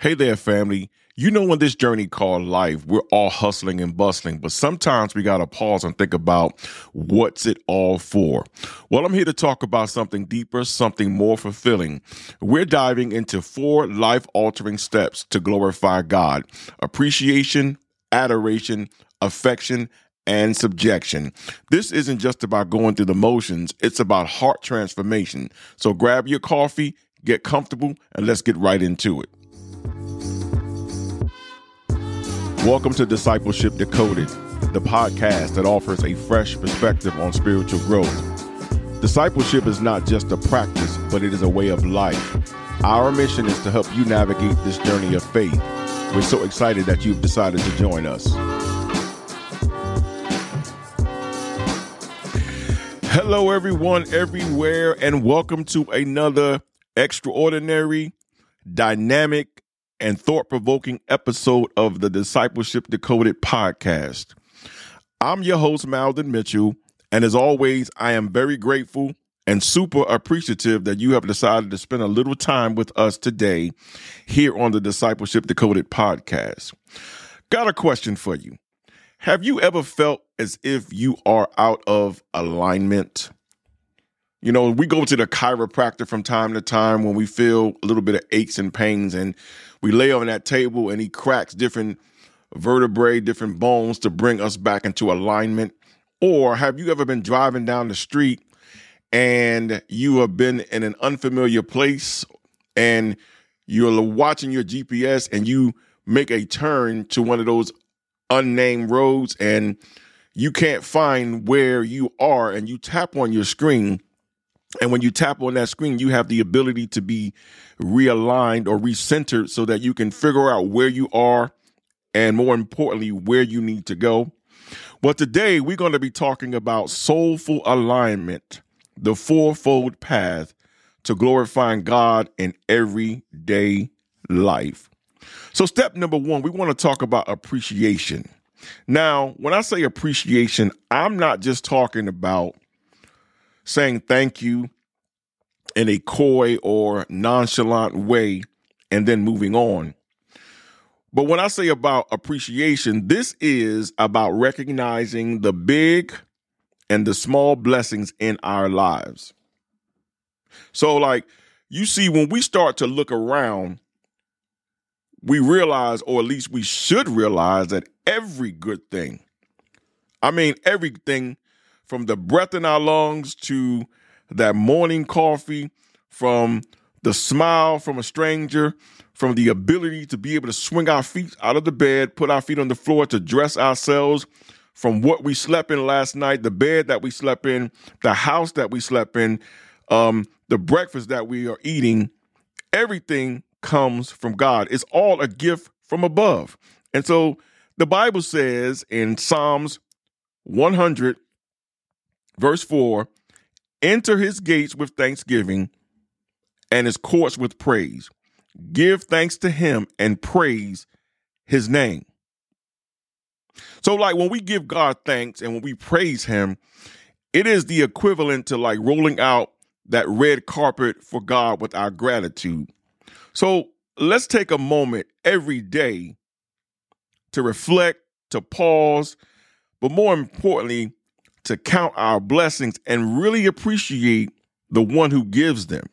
Hey there, family. You know, in this journey called life, we're all hustling and bustling, but sometimes we got to pause and think about what's it all for. Well, I'm here to talk about something deeper, something more fulfilling. We're diving into four life altering steps to glorify God appreciation, adoration, affection, and subjection. This isn't just about going through the motions, it's about heart transformation. So grab your coffee, get comfortable, and let's get right into it. Welcome to Discipleship Decoded, the podcast that offers a fresh perspective on spiritual growth. Discipleship is not just a practice, but it is a way of life. Our mission is to help you navigate this journey of faith. We're so excited that you've decided to join us. Hello, everyone, everywhere, and welcome to another extraordinary, dynamic, and thought provoking episode of the Discipleship Decoded podcast. I'm your host, Malden Mitchell, and as always, I am very grateful and super appreciative that you have decided to spend a little time with us today here on the Discipleship Decoded podcast. Got a question for you. Have you ever felt as if you are out of alignment? You know, we go to the chiropractor from time to time when we feel a little bit of aches and pains, and we lay on that table and he cracks different vertebrae, different bones to bring us back into alignment. Or have you ever been driving down the street and you have been in an unfamiliar place and you're watching your GPS and you make a turn to one of those unnamed roads and you can't find where you are and you tap on your screen and when you tap on that screen, you have the ability to be realigned or recentered so that you can figure out where you are and more importantly, where you need to go. Well, today we're going to be talking about soulful alignment, the fourfold path to glorifying God in everyday life. So, step number one, we want to talk about appreciation. Now, when I say appreciation, I'm not just talking about saying thank you in a coy or nonchalant way and then moving on. But when I say about appreciation, this is about recognizing the big and the small blessings in our lives. So, like, you see, when we start to look around, we realize, or at least we should realize, that every good thing, I mean, everything from the breath in our lungs to that morning coffee, from the smile from a stranger, from the ability to be able to swing our feet out of the bed, put our feet on the floor to dress ourselves, from what we slept in last night, the bed that we slept in, the house that we slept in, um, the breakfast that we are eating, everything comes from God. It's all a gift from above. And so the Bible says in Psalms 100 Verse 4 Enter his gates with thanksgiving and his courts with praise. Give thanks to him and praise his name. So, like when we give God thanks and when we praise him, it is the equivalent to like rolling out that red carpet for God with our gratitude. So, let's take a moment every day to reflect, to pause, but more importantly, to count our blessings and really appreciate the one who gives them.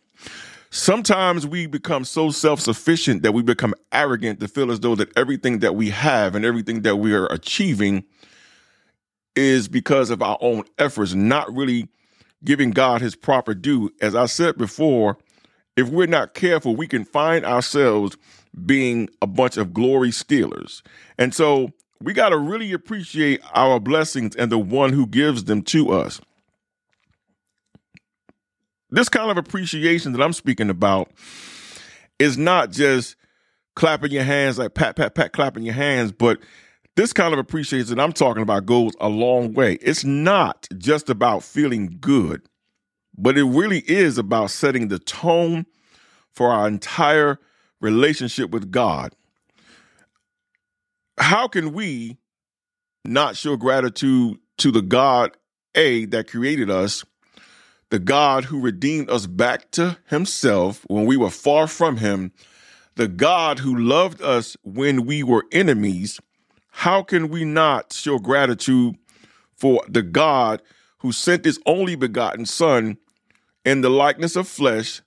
Sometimes we become so self-sufficient that we become arrogant to feel as though that everything that we have and everything that we are achieving is because of our own efforts, not really giving God his proper due. As I said before, if we're not careful, we can find ourselves being a bunch of glory stealers. And so we got to really appreciate our blessings and the one who gives them to us. This kind of appreciation that I'm speaking about is not just clapping your hands like pat, pat, pat, clapping your hands, but this kind of appreciation that I'm talking about goes a long way. It's not just about feeling good, but it really is about setting the tone for our entire relationship with God how can we not show gratitude to the God A that created us, the God who redeemed us back to himself when we were far from him, the God who loved us when we were enemies, how can we not show gratitude for the God who sent his only begotten Son in the likeness of flesh,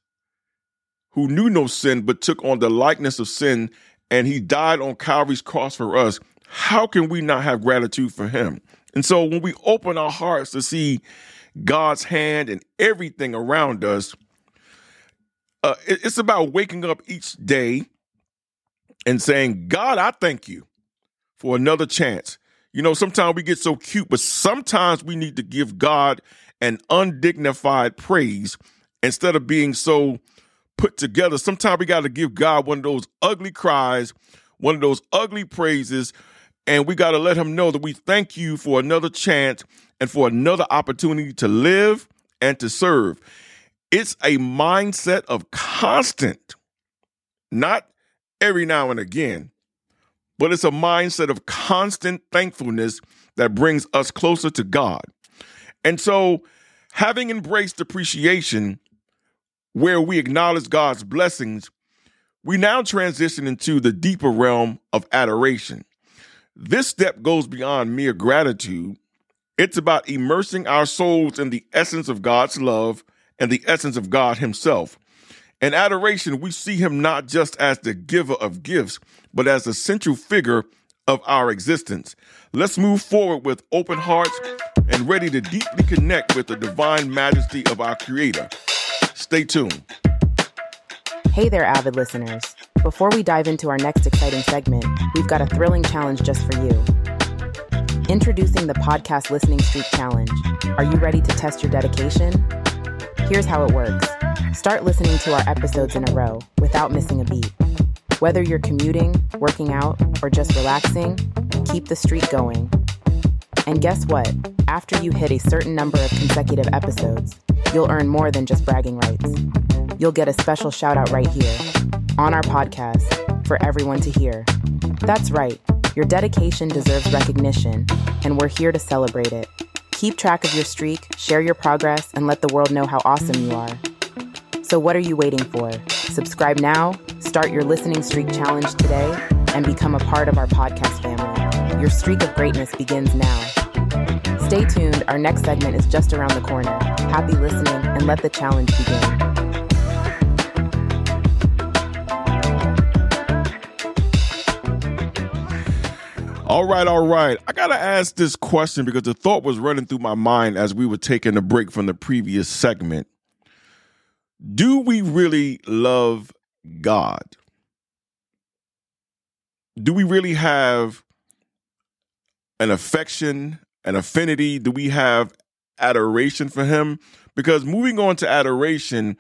who knew no sin but took on the likeness of sin, and he died on Calvary's cross for us? How can we not have gratitude for him? And so when we open our hearts to see God's hand and everything around us, uh, it's about waking up each day and saying, God, I thank you for another chance. You know, sometimes we get so cute, but sometimes we need to give God an undignified praise instead of being so put together. Sometimes we got to give God one of those ugly cries, one of those ugly praises, and we got to let him know that we thank you for another chance and for another opportunity to live and to serve. It's a mindset of constant, not every now and again, but it's a mindset of constant thankfulness that brings us closer to God. And so, having embraced appreciation, where we acknowledge God's blessings, we now transition into the deeper realm of adoration. This step goes beyond mere gratitude. It's about immersing our souls in the essence of God's love and the essence of God Himself. In adoration, we see Him not just as the giver of gifts, but as the central figure of our existence. Let's move forward with open hearts and ready to deeply connect with the divine majesty of our Creator. Stay tuned. Hey there, avid listeners. Before we dive into our next exciting segment, we've got a thrilling challenge just for you. Introducing the Podcast Listening Streak Challenge. Are you ready to test your dedication? Here's how it works start listening to our episodes in a row without missing a beat. Whether you're commuting, working out, or just relaxing, keep the streak going. And guess what? After you hit a certain number of consecutive episodes, you'll earn more than just bragging rights. You'll get a special shout out right here on our podcast for everyone to hear. That's right, your dedication deserves recognition, and we're here to celebrate it. Keep track of your streak, share your progress, and let the world know how awesome you are. So, what are you waiting for? Subscribe now, start your listening streak challenge today, and become a part of our podcast family. Your streak of greatness begins now. Stay tuned, our next segment is just around the corner. Happy listening, and let the challenge begin. All right, all right. I got to ask this question because the thought was running through my mind as we were taking a break from the previous segment. Do we really love God? Do we really have an affection, an affinity? Do we have adoration for Him? Because moving on to adoration,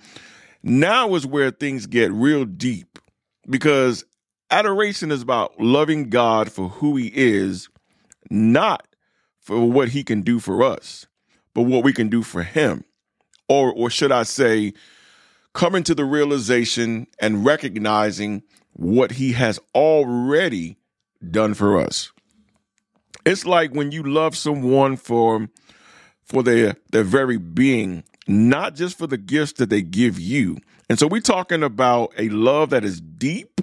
now is where things get real deep. Because Adoration is about loving God for who he is, not for what he can do for us, but what we can do for him. Or, or should I say, coming to the realization and recognizing what he has already done for us. It's like when you love someone for for their their very being, not just for the gifts that they give you. And so we're talking about a love that is deep,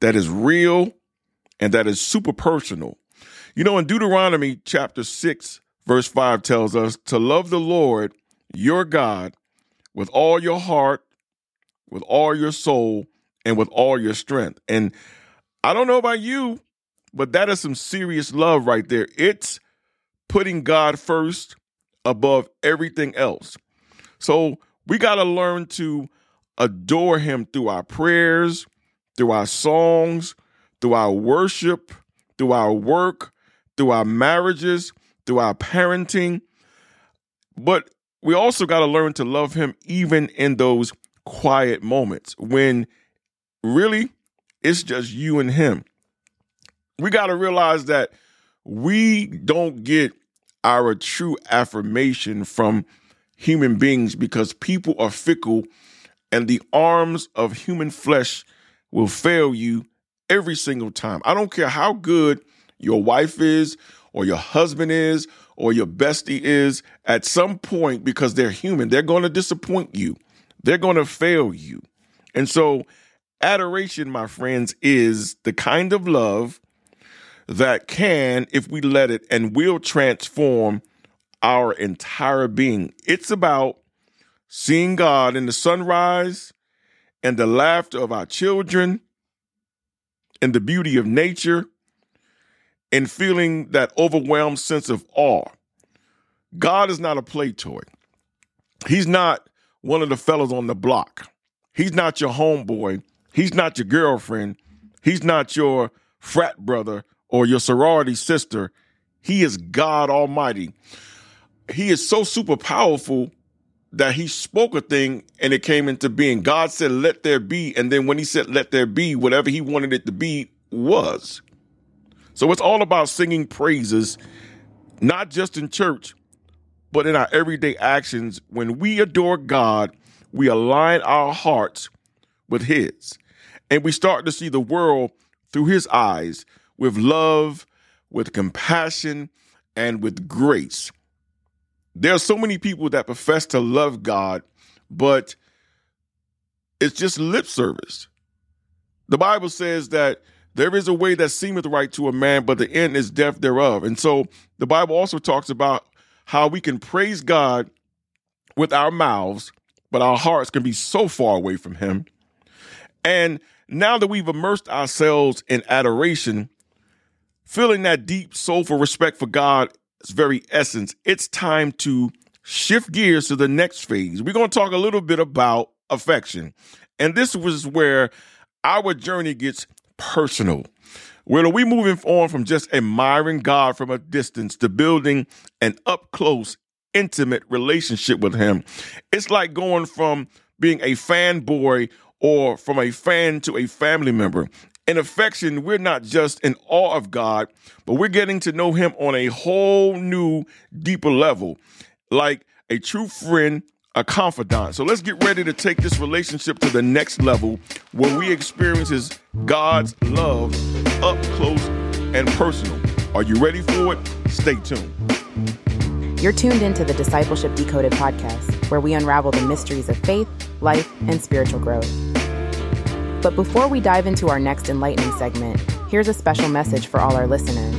that is real and that is super personal. You know, in Deuteronomy chapter 6, verse 5 tells us to love the Lord your God with all your heart, with all your soul, and with all your strength. And I don't know about you, but that is some serious love right there. It's putting God first above everything else. So we got to learn to adore Him through our prayers, through our songs, through our worship, through our work, through our marriages, through our parenting. But we also got to learn to love him even in those quiet moments when really it's just you and him. We got to realize that we don't get our true affirmation from human beings because people are fickle and the arms of human flesh will fail you every single time. I don't care how good your wife is, or your husband is, or your bestie is, at some point, because they're human, they're going to disappoint you. They're going to fail you. And so, Adoration, my friends, is the kind of love that can, if we let it, and will transform our entire being. It's about seeing God in the sunrise and the laughter of our children and the beauty of nature and feeling that overwhelmed sense of awe. God is not a play toy. He's not one of the fellows on the block. He's not your homeboy. He's not your girlfriend. He's not your frat brother or your sorority sister. He is God Almighty. He is so super powerful that he spoke a thing and it came into being. God said, let there be. And then when he said, let there be, whatever he wanted it to be was. So it's all about singing praises, not just in church, but in our everyday actions. When we adore God, we align our hearts with his. And we start to see the world through his eyes with love, with compassion, and with grace. There are so many people that profess to love God, but it's just lip service. The Bible says that there is a way that seemeth right to a man, but the end is death thereof. And so the Bible also talks about how we can praise God with our mouths, but our hearts can be so far away from Him. And now that we've immersed ourselves in adoration, feeling that deep soulful respect for God's very essence, it's time to shift gears to the next phase. We're going to talk a little bit about affection. And this was where our journey gets personal. Where we moving on from just admiring God from a distance to building an up close, intimate relationship with Him. It's like going from being a fanboy or from a fan to a family member in affection, we're not just in awe of God, but we're getting to know Him on a whole new, deeper level, like a true friend, a confidant. So let's get ready to take this relationship to the next level where we experience God's love up close and personal. Are you ready for it? Stay tuned. You're tuned into the Discipleship Decoded podcast, where we unravel the mysteries of faith, life, and spiritual growth. But before we dive into our next enlightening segment, here's a special message for all our listeners.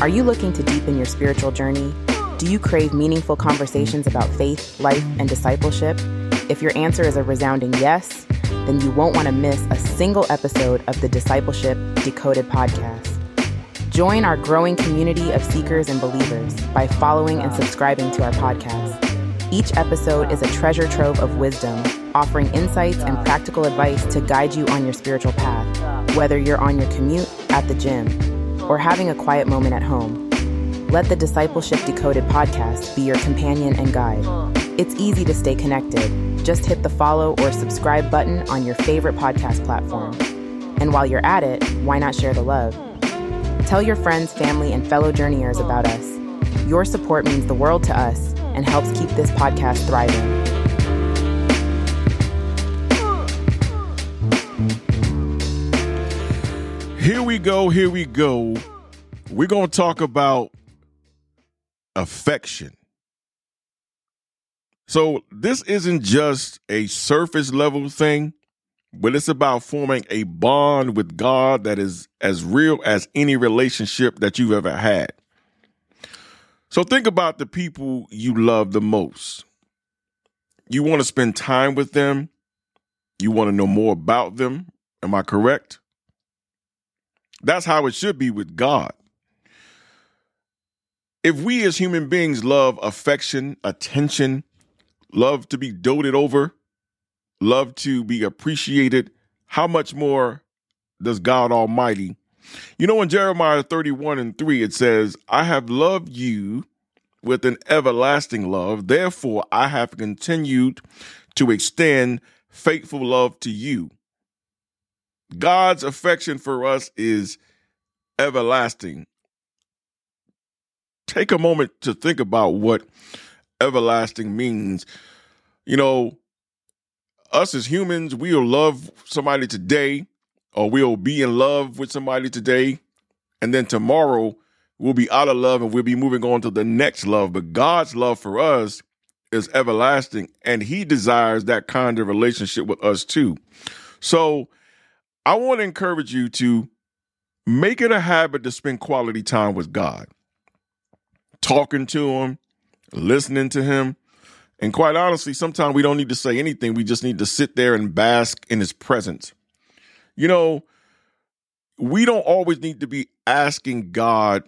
Are you looking to deepen your spiritual journey? Do you crave meaningful conversations about faith, life, and discipleship? If your answer is a resounding yes, then you won't want to miss a single episode of the Discipleship Decoded podcast. Join our growing community of seekers and believers by following and subscribing to our podcast. Each episode is a treasure trove of wisdom offering insights and practical advice to guide you on your spiritual path, whether you're on your commute, at the gym, or having a quiet moment at home. Let the Discipleship Decoded podcast be your companion and guide. It's easy to stay connected. Just hit the follow or subscribe button on your favorite podcast platform. And while you're at it, why not share the love? Tell your friends, family, and fellow journeyers about us. Your support means the world to us and helps keep this podcast thriving. Here we go. Here we go. We're going to talk about affection. So, this isn't just a surface level thing, but it's about forming a bond with God that is as real as any relationship that you've ever had. So, think about the people you love the most. You want to spend time with them, you want to know more about them. Am I correct? That's how it should be with God. If we as human beings love affection, attention, love to be doted over, love to be appreciated, how much more does God Almighty? You know, in Jeremiah 31 and 3, it says, I have loved you with an everlasting love. Therefore, I have continued to extend faithful love to you. God's affection for us is everlasting. Take a moment to think about what everlasting means. You know, us as humans, we'll love somebody today, or we'll be in love with somebody today, and then tomorrow we'll be out of love and we'll be moving on to the next love. But God's love for us is everlasting, and He desires that kind of relationship with us too. So, I want to encourage you to make it a habit to spend quality time with God, talking to Him, listening to Him. And quite honestly, sometimes we don't need to say anything. We just need to sit there and bask in His presence. You know, we don't always need to be asking God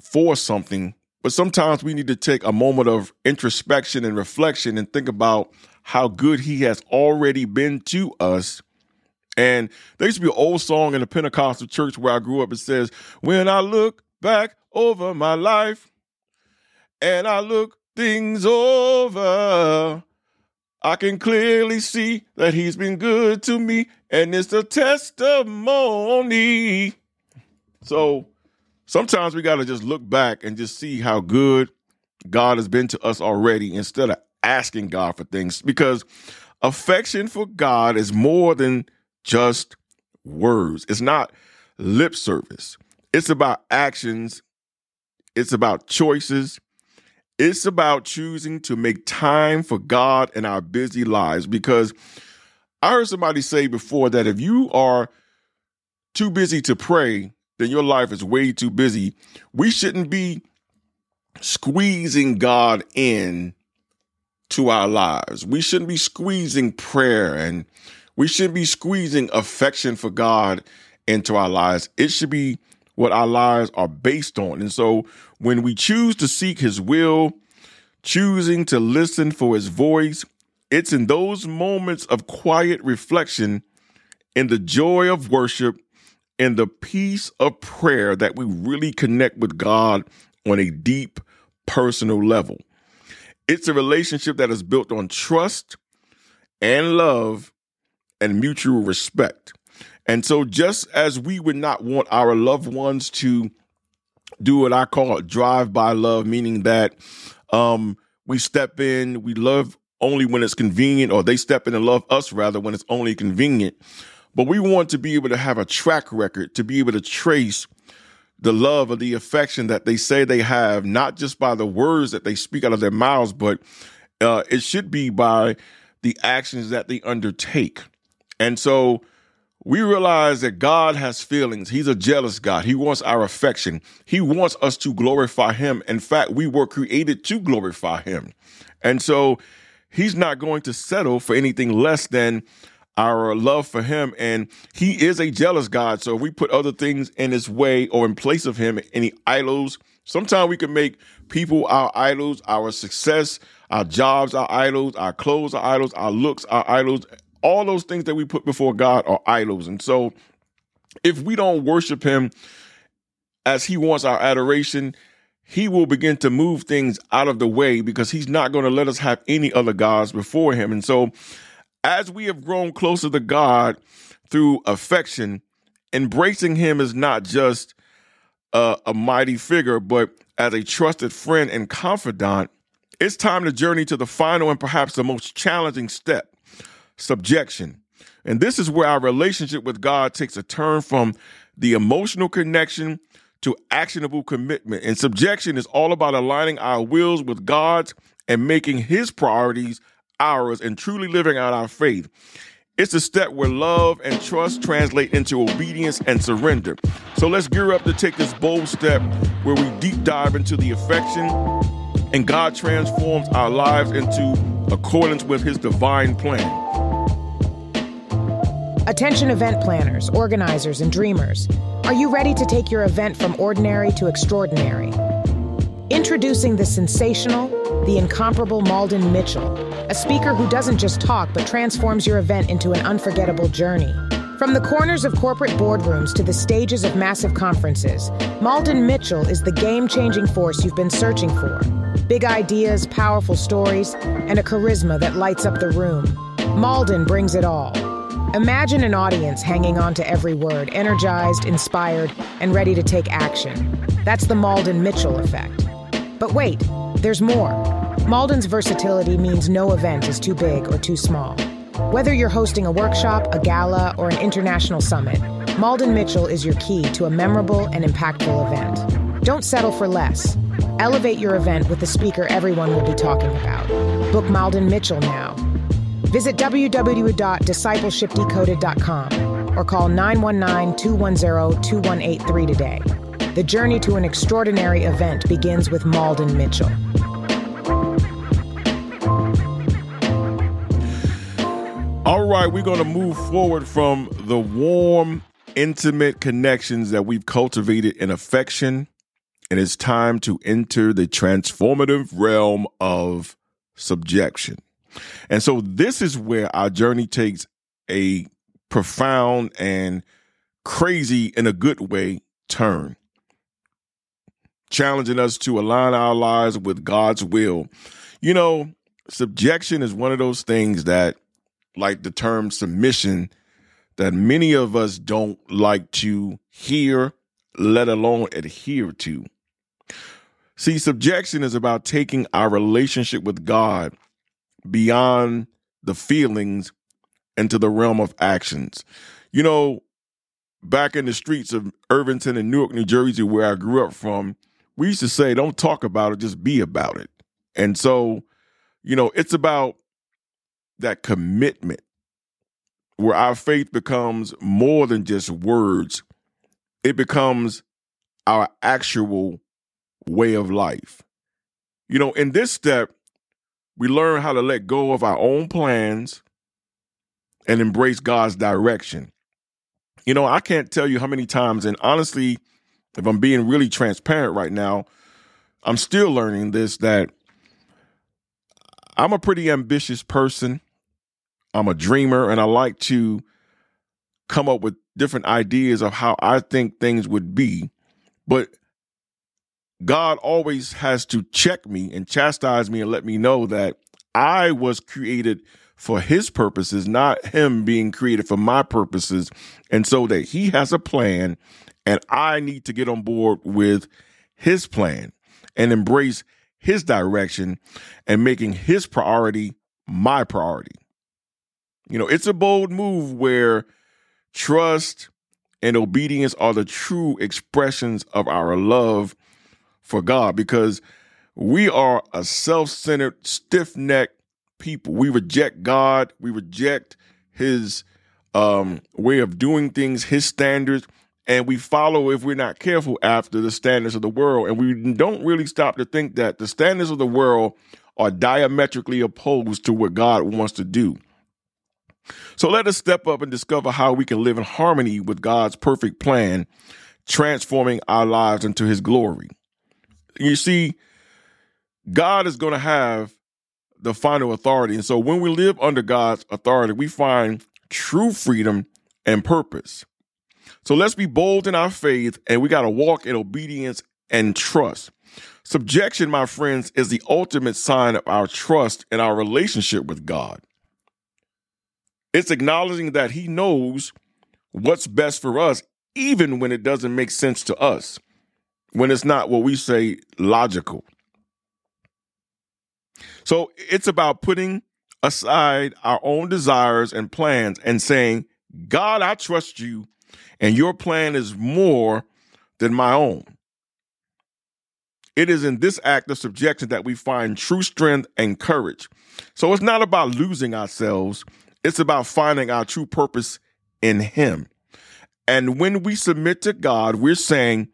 for something, but sometimes we need to take a moment of introspection and reflection and think about how good He has already been to us. And there used to be an old song in the Pentecostal church where I grew up. It says, When I look back over my life and I look things over, I can clearly see that he's been good to me, and it's a testimony. So sometimes we got to just look back and just see how good God has been to us already instead of asking God for things because affection for God is more than just words. It's not lip service. It's about actions. It's about choices. It's about choosing to make time for God in our busy lives because I heard somebody say before that if you are too busy to pray, then your life is way too busy. We shouldn't be squeezing God in to our lives. We shouldn't be squeezing prayer and we shouldn't be squeezing affection for God into our lives. It should be what our lives are based on. And so when we choose to seek his will, choosing to listen for his voice, it's in those moments of quiet reflection, in the joy of worship, in the peace of prayer that we really connect with God on a deep personal level. It's a relationship that is built on trust and love and mutual respect. And so, just as we would not want our loved ones to do what I call drive by love, meaning that um, we step in, we love only when it's convenient, or they step in and love us rather when it's only convenient. But we want to be able to have a track record, to be able to trace the love or the affection that they say they have, not just by the words that they speak out of their mouths, but uh, it should be by the actions that they undertake. And so, we realize that God has feelings. He's a jealous God. He wants our affection. He wants us to glorify Him. In fact, we were created to glorify Him. And so He's not going to settle for anything less than our love for Him. And He is a jealous God. So if we put other things in His way or in place of Him, any idols, sometimes we can make people our idols, our success, our jobs, our idols, our clothes, our idols, our looks, our idols, all those things that we put before God are idols. And so if we don't worship him as he wants our adoration, he will begin to move things out of the way because he's not going to let us have any other gods before him. And so as we have grown closer to God through affection, embracing him is not just a, a mighty figure, but as a trusted friend and confidant, it's time to journey to the final and perhaps the most challenging step subjection. And this is where our relationship with God takes a turn from the emotional connection to actionable commitment. And subjection is all about aligning our wills with God's and making his priorities ours and truly living out our faith. It's a step where love and trust translate into obedience and surrender. So let's gear up to take this bold step where we deep dive into the affection and God transforms our lives into accordance with his divine plan. Attention event planners, organizers, and dreamers. Are you ready to take your event from ordinary to extraordinary? Introducing the sensational, the incomparable Malden Mitchell, a speaker who doesn't just talk but transforms your event into an unforgettable journey. From the corners of corporate boardrooms to the stages of massive conferences, Malden Mitchell is the game changing force you've been searching for. Big ideas, powerful stories, and a charisma that lights up the room. Malden brings it all. Imagine an audience hanging on to every word, energized, inspired, and ready to take action. That's the Malden Mitchell effect. But wait, there's more. Malden's versatility means no event is too big or too small. Whether you're hosting a workshop, a gala, or an international summit, Malden Mitchell is your key to a memorable and impactful event. Don't settle for less. Elevate your event with the speaker everyone will be talking about. Book Malden Mitchell now Visit www.discipleshipdecoded.com or call 919 210 2183 today. The journey to an extraordinary event begins with Malden Mitchell. All right, we're going to move forward from the warm, intimate connections that we've cultivated in affection, and it's time to enter the transformative realm of subjection. And so, this is where our journey takes a profound and crazy, in a good way, turn, challenging us to align our lives with God's will. You know, subjection is one of those things that like the term submission that many of us don't like to hear, let alone adhere to. See, subjection is about taking our relationship with God beyond the feelings into the realm of actions. You know, back in the streets of Irvington and Newark, New Jersey, where I grew up from, we used to say, don't talk about it, just be about it. And so, you know, it's about that commitment where our faith becomes more than just words, it becomes our actual way of life. You know, in this step, we learn how to let go of our own plans and embrace God's direction. You know, I can't tell you how many times, and honestly, if I'm being really transparent right now, I'm still learning this that I'm a pretty ambitious person. I'm a dreamer and I like to come up with different ideas of how I think things would be. But God always has to check me and chastise me and let me know that I was created for his purposes, not him being created for my purposes. And so that he has a plan and I need to get on board with his plan and embrace his direction and making his priority my priority. You know, it's a bold move where trust and obedience are the true expressions of our love for God because we are a self centered, stiff necked people. We reject God, we reject His um, way of doing things, His standards, and we follow, if we're not careful, after the standards of the world. And we don't really stop to think that the standards of the world are diametrically opposed to what God wants to do. So let us step up and discover how we can live in harmony with God's perfect plan, transforming our lives into his glory. You see, God is going to have the final authority. And so when we live under God's authority, we find true freedom and purpose. So let's be bold in our faith and we got to walk in obedience and trust. Subjection, my friends, is the ultimate sign of our trust in our relationship with God. It's acknowledging that He knows what's best for us, even when it doesn't make sense to us, when it's not what we say logical. So it's about putting aside our own desires and plans and saying, God, I trust you, and your plan is more than my own. It is in this act of subjection that we find true strength and courage. So it's not about losing ourselves, it's about finding our true purpose in Him. And when we submit to God, we're saying,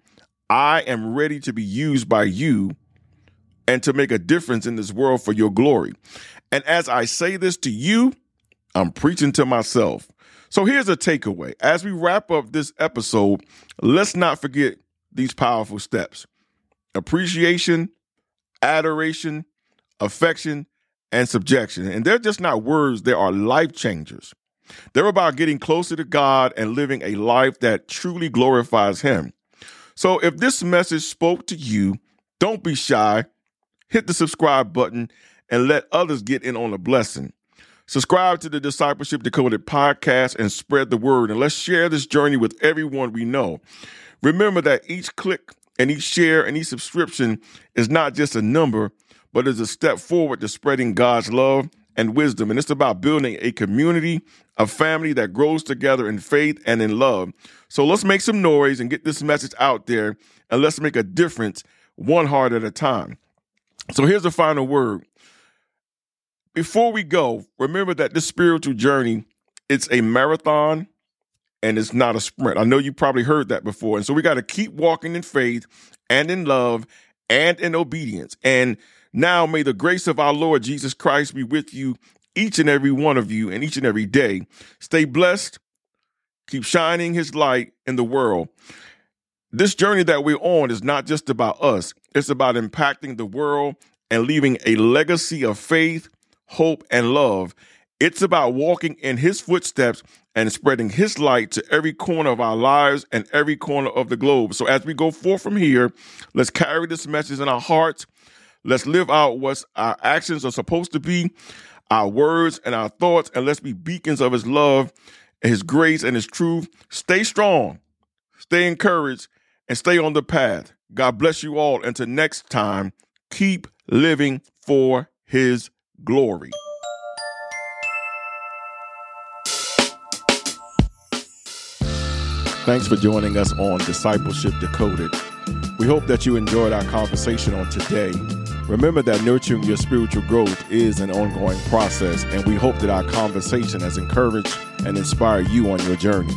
I am ready to be used by you and to make a difference in this world for your glory. And as I say this to you, I'm preaching to myself. So here's a takeaway. As we wrap up this episode, let's not forget these powerful steps appreciation, adoration, affection, and subjection. And they're just not words, they are life changers. They're about getting closer to God and living a life that truly glorifies Him. So if this message spoke to you, don't be shy. Hit the subscribe button and let others get in on the blessing. Subscribe to the Discipleship Decoded podcast and spread the word. And let's share this journey with everyone we know. Remember that each click and each share and each subscription is not just a number, but is a step forward to spreading God's love and wisdom. And it's about building a community, a family that grows together in faith and in love. So let's make some noise and get this message out there and let's make a difference one heart at a time. So here's the final word. Before we go, remember that this spiritual journey, it's a marathon, and it's not a sprint. I know you probably heard that before. And so we got to keep walking in faith and in love and in obedience. And now may the grace of our Lord Jesus Christ be with you, each and every one of you, and each and every day. Stay blessed. Keep shining his light in the world. This journey that we're on is not just about us, it's about impacting the world and leaving a legacy of faith, hope, and love. It's about walking in his footsteps and spreading his light to every corner of our lives and every corner of the globe. So as we go forth from here, let's carry this message in our hearts. Let's live out what our actions are supposed to be, our words and our thoughts, and let's be beacons of his love, his grace, and his truth. Stay strong, stay encouraged, and stay on the path. God bless you all. Until next time, keep living for his glory. Thanks for joining us on Discipleship Decoded. We hope that you enjoyed our conversation on today. Remember that nurturing your spiritual growth is an ongoing process, and we hope that our conversation has encouraged and inspired you on your journey.